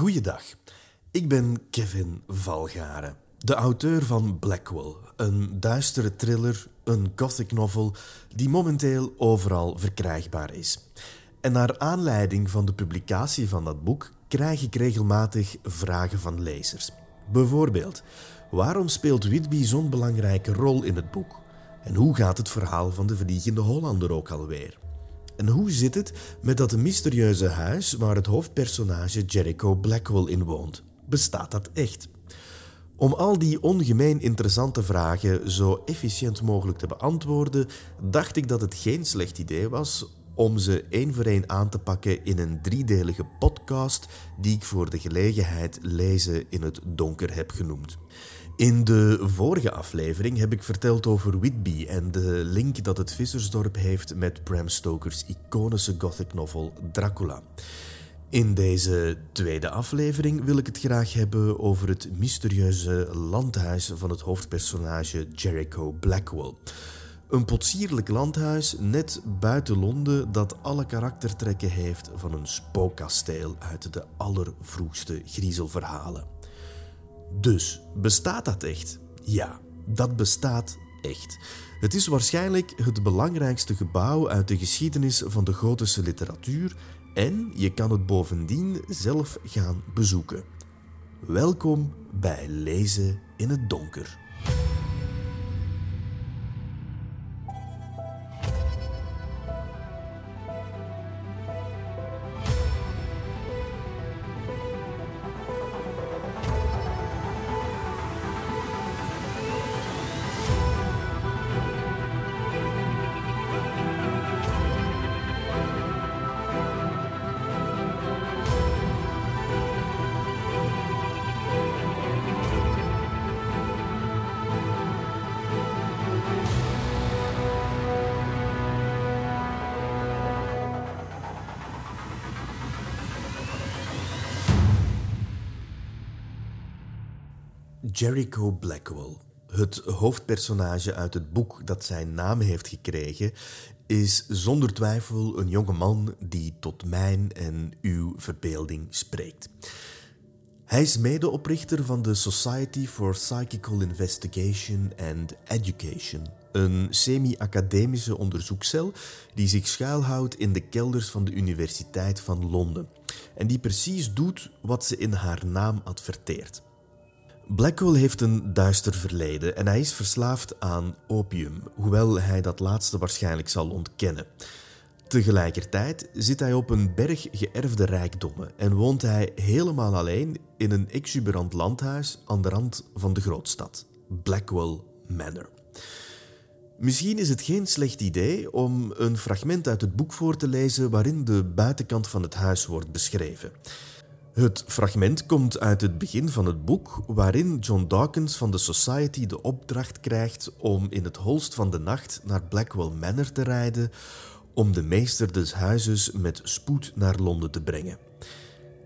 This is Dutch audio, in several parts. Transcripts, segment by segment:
Goeiedag, ik ben Kevin Valgaren, de auteur van Blackwell, een duistere thriller, een gothic novel die momenteel overal verkrijgbaar is. En naar aanleiding van de publicatie van dat boek krijg ik regelmatig vragen van lezers. Bijvoorbeeld, waarom speelt Whitby zo'n belangrijke rol in het boek? En hoe gaat het verhaal van de Vliegende Hollander ook alweer? En hoe zit het met dat mysterieuze huis waar het hoofdpersonage Jericho Blackwell in woont? Bestaat dat echt? Om al die ongemeen interessante vragen zo efficiënt mogelijk te beantwoorden, dacht ik dat het geen slecht idee was om ze één voor één aan te pakken in een driedelige podcast die ik voor de gelegenheid Lezen in het Donker heb genoemd. In de vorige aflevering heb ik verteld over Whitby en de link dat het vissersdorp heeft met Bram Stokers iconische gothic novel Dracula. In deze tweede aflevering wil ik het graag hebben over het mysterieuze landhuis van het hoofdpersonage Jericho Blackwell. Een potsierlijk landhuis net buiten Londen dat alle karaktertrekken heeft van een spookkasteel uit de allervroegste griezelverhalen. Dus, bestaat dat echt? Ja, dat bestaat echt. Het is waarschijnlijk het belangrijkste gebouw uit de geschiedenis van de gotische literatuur en je kan het bovendien zelf gaan bezoeken. Welkom bij Lezen in het Donker. Jericho Blackwell, het hoofdpersonage uit het boek dat zijn naam heeft gekregen, is zonder twijfel een jonge man die tot mijn en uw verbeelding spreekt. Hij is medeoprichter van de Society for Psychical Investigation and Education, een semi-academische onderzoekscel die zich schuilhoudt in de kelders van de Universiteit van Londen en die precies doet wat ze in haar naam adverteert. Blackwell heeft een duister verleden en hij is verslaafd aan opium, hoewel hij dat laatste waarschijnlijk zal ontkennen. Tegelijkertijd zit hij op een berg geërfde rijkdommen en woont hij helemaal alleen in een exuberant landhuis aan de rand van de grootstad, Blackwell Manor. Misschien is het geen slecht idee om een fragment uit het boek voor te lezen waarin de buitenkant van het huis wordt beschreven. Het fragment komt uit het begin van het boek, waarin John Dawkins van de Society de opdracht krijgt om in het holst van de nacht naar Blackwell Manor te rijden om de meester des huizes met spoed naar Londen te brengen.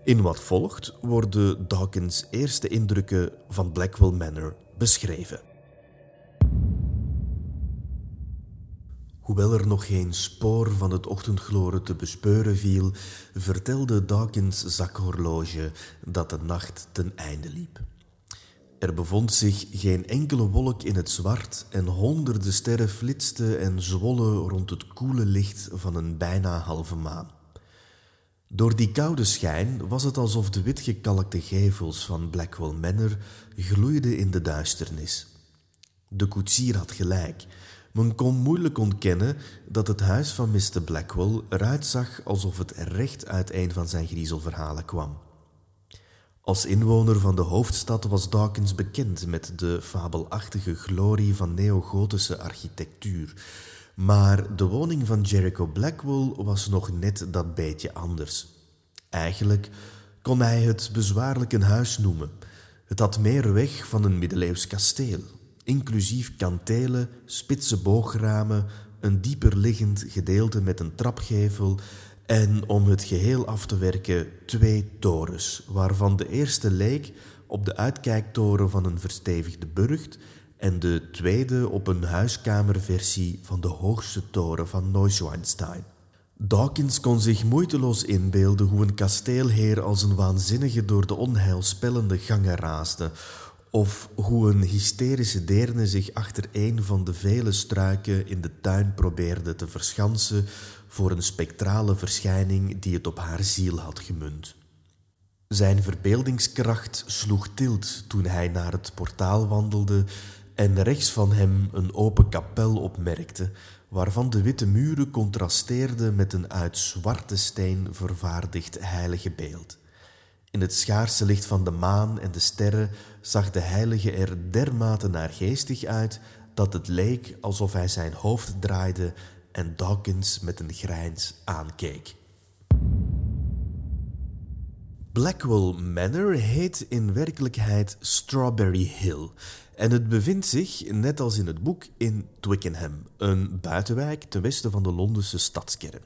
In wat volgt worden Dawkins' eerste indrukken van Blackwell Manor beschreven. Hoewel er nog geen spoor van het ochtendgloren te bespeuren viel, vertelde Dawkins zakhorloge dat de nacht ten einde liep. Er bevond zich geen enkele wolk in het zwart en honderden sterren flitsten en zwollen rond het koele licht van een bijna halve maan. Door die koude schijn was het alsof de witgekalkte gevels van Blackwell Manor gloeiden in de duisternis. De koetsier had gelijk. Men kon moeilijk ontkennen dat het huis van Mr. Blackwell eruit zag alsof het recht uit een van zijn griezelverhalen kwam. Als inwoner van de hoofdstad was Dawkins bekend met de fabelachtige glorie van neogotische architectuur. Maar de woning van Jericho Blackwell was nog net dat beetje anders. Eigenlijk kon hij het bezwaarlijk een huis noemen. Het had meer weg van een middeleeuws kasteel inclusief kantelen, spitse boogramen, een dieper liggend gedeelte met een trapgevel en om het geheel af te werken twee torens, waarvan de eerste leek op de uitkijktoren van een verstevigde burcht en de tweede op een huiskamerversie van de hoogste toren van Neuschwanstein. Dawkins kon zich moeiteloos inbeelden hoe een kasteelheer als een waanzinnige door de onheilspellende gangen raasde, of hoe een hysterische deerne zich achter een van de vele struiken in de tuin probeerde te verschansen voor een spectrale verschijning die het op haar ziel had gemunt. Zijn verbeeldingskracht sloeg tilt toen hij naar het portaal wandelde en rechts van hem een open kapel opmerkte, waarvan de witte muren contrasteerden met een uit zwarte steen vervaardigd heilige beeld. In het schaarse licht van de maan en de sterren zag de heilige er dermate naargeestig uit dat het leek alsof hij zijn hoofd draaide en Dawkins met een grijns aankeek. Blackwell Manor heet in werkelijkheid Strawberry Hill en het bevindt zich, net als in het boek, in Twickenham, een buitenwijk ten westen van de Londense stadskern.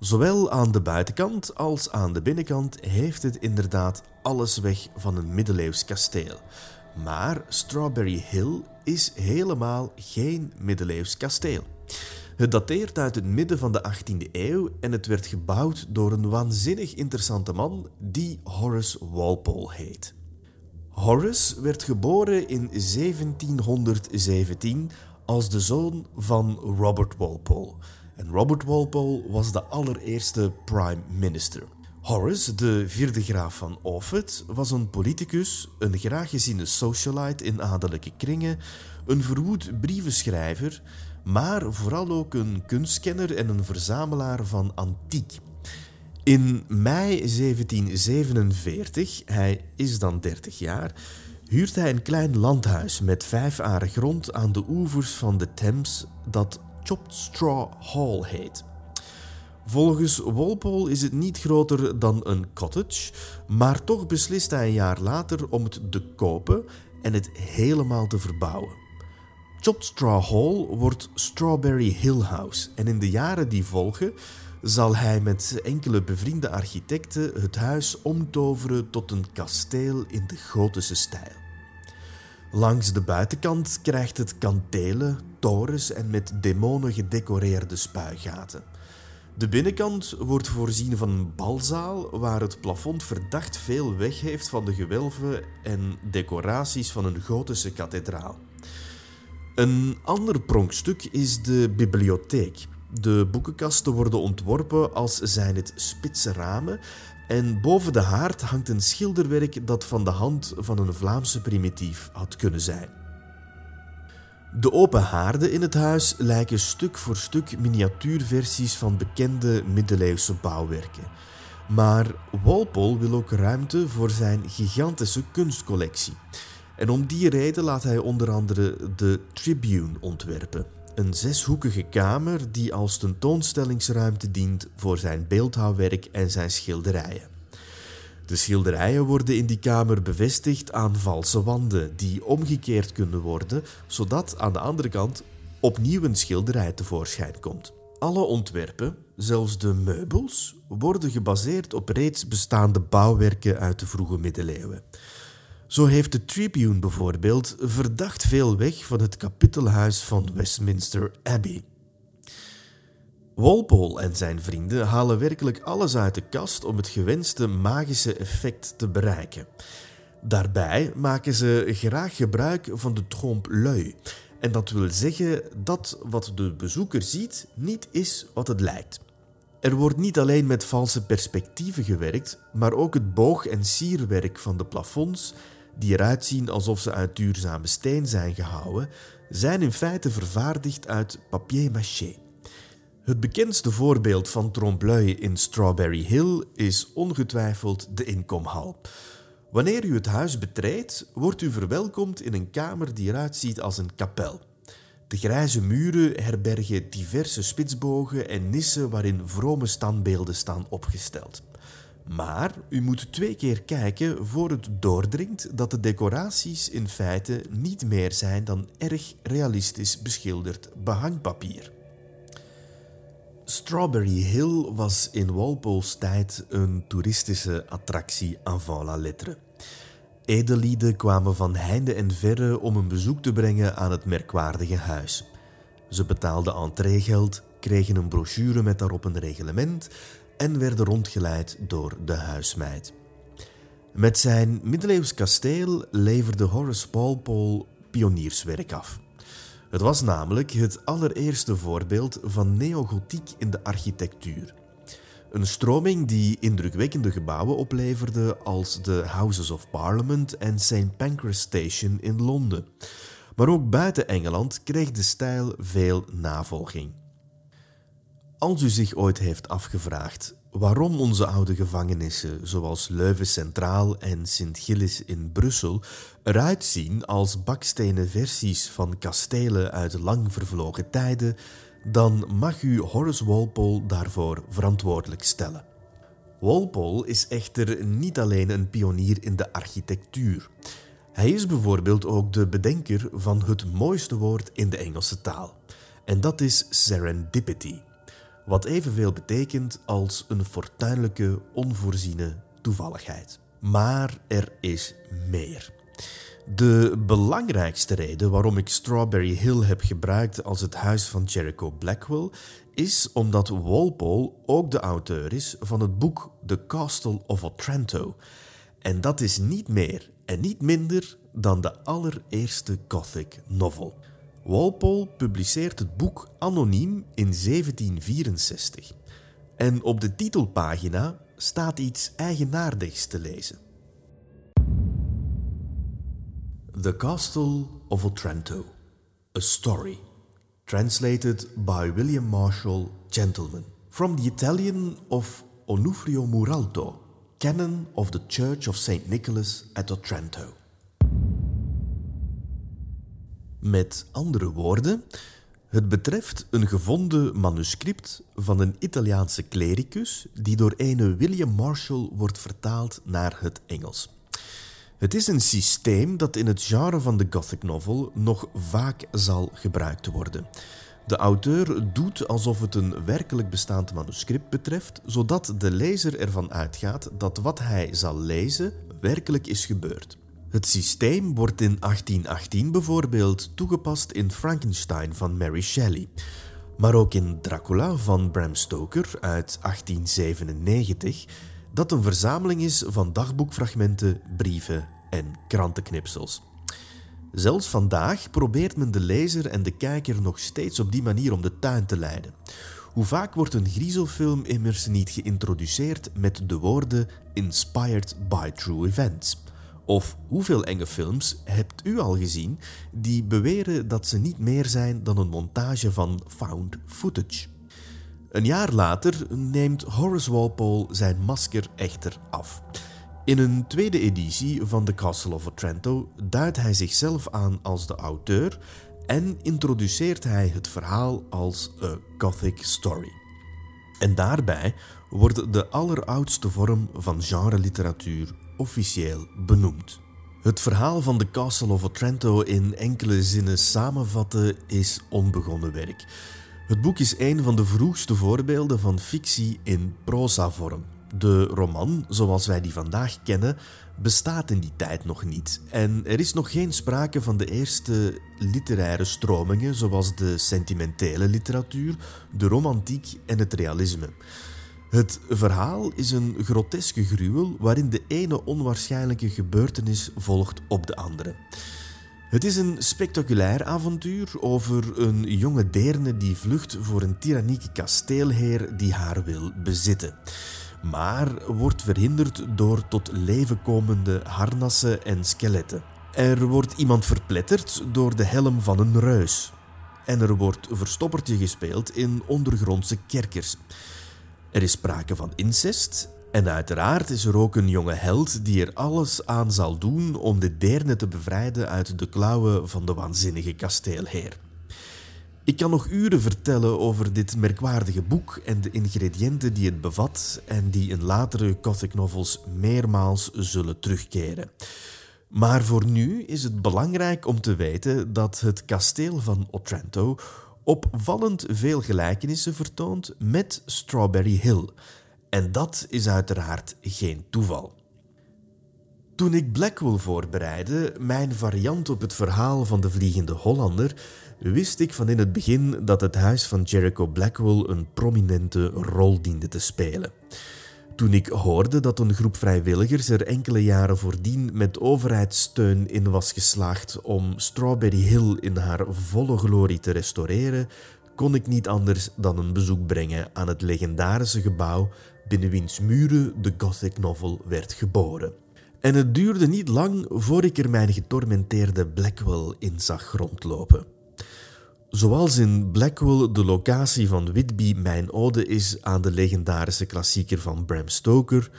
Zowel aan de buitenkant als aan de binnenkant heeft het inderdaad alles weg van een middeleeuws kasteel. Maar Strawberry Hill is helemaal geen middeleeuws kasteel. Het dateert uit het midden van de 18e eeuw en het werd gebouwd door een waanzinnig interessante man die Horace Walpole heet. Horace werd geboren in 1717 als de zoon van Robert Walpole. En Robert Walpole was de allereerste prime minister. Horace, de vierde graaf van Offatt, was een politicus, een graag geziene socialite in adellijke kringen, een verwoed brievenschrijver, maar vooral ook een kunstkenner en een verzamelaar van antiek. In mei 1747, hij is dan 30 jaar, huurt hij een klein landhuis met vijf aren grond aan de oevers van de Thames dat Chopped Straw Hall heet. Volgens Walpole is het niet groter dan een cottage, maar toch beslist hij een jaar later om het te kopen en het helemaal te verbouwen. Chopped Straw Hall wordt Strawberry Hill House en in de jaren die volgen zal hij met enkele bevriende architecten het huis omtoveren tot een kasteel in de gotische stijl. Langs de buitenkant krijgt het kantelen, torens en met demonen gedecoreerde spuigaten. De binnenkant wordt voorzien van een balzaal waar het plafond verdacht veel weg heeft van de gewelven en decoraties van een gotische kathedraal. Een ander pronkstuk is de bibliotheek. De boekenkasten worden ontworpen als zijn het spitse ramen en boven de haard hangt een schilderwerk dat van de hand van een Vlaamse primitief had kunnen zijn. De open haarden in het huis lijken stuk voor stuk miniatuurversies van bekende middeleeuwse bouwwerken. Maar Walpole wil ook ruimte voor zijn gigantische kunstcollectie. En om die reden laat hij onder andere de Tribune ontwerpen. Een zeshoekige kamer die als tentoonstellingsruimte dient voor zijn beeldhouwwerk en zijn schilderijen. De schilderijen worden in die kamer bevestigd aan valse wanden die omgekeerd kunnen worden, zodat aan de andere kant opnieuw een schilderij tevoorschijn komt. Alle ontwerpen, zelfs de meubels, worden gebaseerd op reeds bestaande bouwwerken uit de vroege middeleeuwen. Zo heeft de Tribune bijvoorbeeld verdacht veel weg van het kapittelhuis van Westminster Abbey. Walpole en zijn vrienden halen werkelijk alles uit de kast om het gewenste magische effect te bereiken. Daarbij maken ze graag gebruik van de trompe-l'œil. En dat wil zeggen dat wat de bezoeker ziet niet is wat het lijkt. Er wordt niet alleen met valse perspectieven gewerkt, maar ook het boog- en sierwerk van de plafonds die eruit zien alsof ze uit duurzame steen zijn gehouwen, zijn in feite vervaardigd uit papier-maché. Het bekendste voorbeeld van trompe-l'œil in Strawberry Hill is ongetwijfeld de inkomhal. Wanneer u het huis betreedt, wordt u verwelkomd in een kamer die eruit ziet als een kapel. De grijze muren herbergen diverse spitsbogen en nissen waarin vrome standbeelden staan opgesteld. Maar u moet twee keer kijken voor het doordringt dat de decoraties in feite niet meer zijn dan erg realistisch beschilderd behangpapier. Strawberry Hill was in Walpole's tijd een toeristische attractie avant la lettre. Edellieden kwamen van heinde en verre om een bezoek te brengen aan het merkwaardige huis. Ze betaalden entreegeld, kregen een brochure met daarop een reglement en werden rondgeleid door de huismeid. Met zijn middeleeuws kasteel leverde Horace Walpole pionierswerk af. Het was namelijk het allereerste voorbeeld van neogotiek in de architectuur. Een stroming die indrukwekkende gebouwen opleverde als de Houses of Parliament en St. Pancras Station in Londen. Maar ook buiten Engeland kreeg de stijl veel navolging. Als u zich ooit heeft afgevraagd waarom onze oude gevangenissen, zoals Leuven Centraal en Sint-Gillis in Brussel, eruit zien als bakstenen versies van kastelen uit lang vervlogen tijden, dan mag u Horace Walpole daarvoor verantwoordelijk stellen. Walpole is echter niet alleen een pionier in de architectuur. Hij is bijvoorbeeld ook de bedenker van het mooiste woord in de Engelse taal. En dat is serendipity wat evenveel betekent als een fortuinlijke, onvoorziene toevalligheid. Maar er is meer. De belangrijkste reden waarom ik Strawberry Hill heb gebruikt als het huis van Jericho Blackwell is omdat Walpole ook de auteur is van het boek The Castle of Otranto. En dat is niet meer en niet minder dan de allereerste Gothic novel. Walpole publiceert het boek anoniem in 1764 en op de titelpagina staat iets eigenaardigs te lezen. The Castle of Otranto, a story, translated by William Marshall, gentleman, from the Italian of Onufrio Muralto, canon of the Church of St. Nicholas at Otranto. Met andere woorden, het betreft een gevonden manuscript van een Italiaanse klericus die door ene William Marshall wordt vertaald naar het Engels. Het is een systeem dat in het genre van de Gothic novel nog vaak zal gebruikt worden. De auteur doet alsof het een werkelijk bestaand manuscript betreft, zodat de lezer ervan uitgaat dat wat hij zal lezen werkelijk is gebeurd. Het systeem wordt in 1818 bijvoorbeeld toegepast in Frankenstein van Mary Shelley, maar ook in Dracula van Bram Stoker uit 1897, dat een verzameling is van dagboekfragmenten, brieven en krantenknipsels. Zelfs vandaag probeert men de lezer en de kijker nog steeds op die manier om de tuin te leiden. Hoe vaak wordt een griezelfilm immers niet geïntroduceerd met de woorden inspired by true events? Of hoeveel enge films hebt u al gezien die beweren dat ze niet meer zijn dan een montage van found footage? Een jaar later neemt Horace Walpole zijn masker echter af. In een tweede editie van The Castle of Otranto duidt hij zichzelf aan als de auteur en introduceert hij het verhaal als a Gothic story. En daarbij wordt de alleroudste vorm van genre-literatuur officieel benoemd. Het verhaal van de Castle of Otranto in enkele zinnen samenvatten is onbegonnen werk. Het boek is een van de vroegste voorbeelden van fictie in proza-vorm. De roman, zoals wij die vandaag kennen, bestaat in die tijd nog niet. En er is nog geen sprake van de eerste literaire stromingen, zoals de sentimentele literatuur, de romantiek en het realisme. Het verhaal is een groteske gruwel waarin de ene onwaarschijnlijke gebeurtenis volgt op de andere. Het is een spectaculair avontuur over een jonge deerne die vlucht voor een tyrannieke kasteelheer die haar wil bezitten. Maar wordt verhinderd door tot leven komende harnassen en skeletten. Er wordt iemand verpletterd door de helm van een reus. En er wordt verstoppertje gespeeld in ondergrondse kerkers. Er is sprake van incest en uiteraard is er ook een jonge held die er alles aan zal doen om de deerne te bevrijden uit de klauwen van de waanzinnige kasteelheer. Ik kan nog uren vertellen over dit merkwaardige boek en de ingrediënten die het bevat en die in latere gothic novels meermaals zullen terugkeren. Maar voor nu is het belangrijk om te weten dat het kasteel van Otranto opvallend veel gelijkenissen vertoont met Strawberry Hill. En dat is uiteraard geen toeval. Toen ik Blackwell voorbereidde, mijn variant op het verhaal van de Vliegende Hollander, wist ik van in het begin dat het huis van Jericho Blackwell een prominente rol diende te spelen. Toen ik hoorde dat een groep vrijwilligers er enkele jaren voordien met overheidssteun in was geslaagd om Strawberry Hill in haar volle glorie te restaureren, kon ik niet anders dan een bezoek brengen aan het legendarische gebouw binnen wiens muren de gothic novel werd geboren. En het duurde niet lang voor ik er mijn getormenteerde Blackwell in zag rondlopen. Zoals in Blackwell de locatie van Whitby mijn ode is aan de legendarische klassieker van Bram Stoker,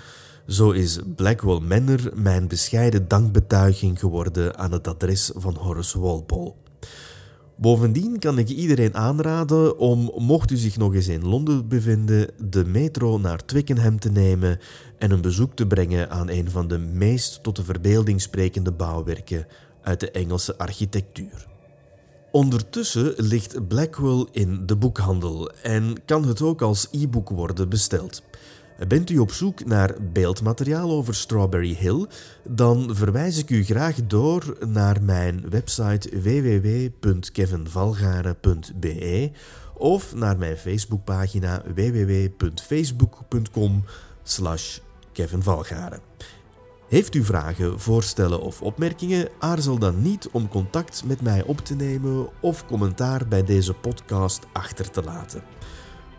zo is Blackwell Manor mijn bescheiden dankbetuiging geworden aan het adres van Horace Walpole. Bovendien kan ik iedereen aanraden om, mocht u zich nog eens in Londen bevinden, de metro naar Twickenham te nemen en een bezoek te brengen aan een van de meest tot de verbeelding sprekende bouwwerken uit de Engelse architectuur. Ondertussen ligt Blackwell in de boekhandel en kan het ook als e-book worden besteld. Bent u op zoek naar beeldmateriaal over Strawberry Hill, dan verwijs ik u graag door naar mijn website www.kevinvalgaren.be of naar mijn Facebookpagina www.facebook.com kevinvalgaren. Heeft u vragen, voorstellen of opmerkingen? Aarzel dan niet om contact met mij op te nemen of commentaar bij deze podcast achter te laten.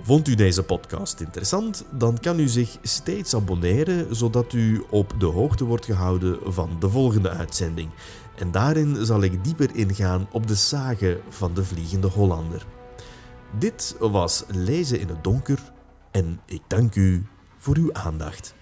Vond u deze podcast interessant? Dan kan u zich steeds abonneren, zodat u op de hoogte wordt gehouden van de volgende uitzending. En daarin zal ik dieper ingaan op de sage van de Vliegende Hollander. Dit was Lezen in het Donker en ik dank u voor uw aandacht.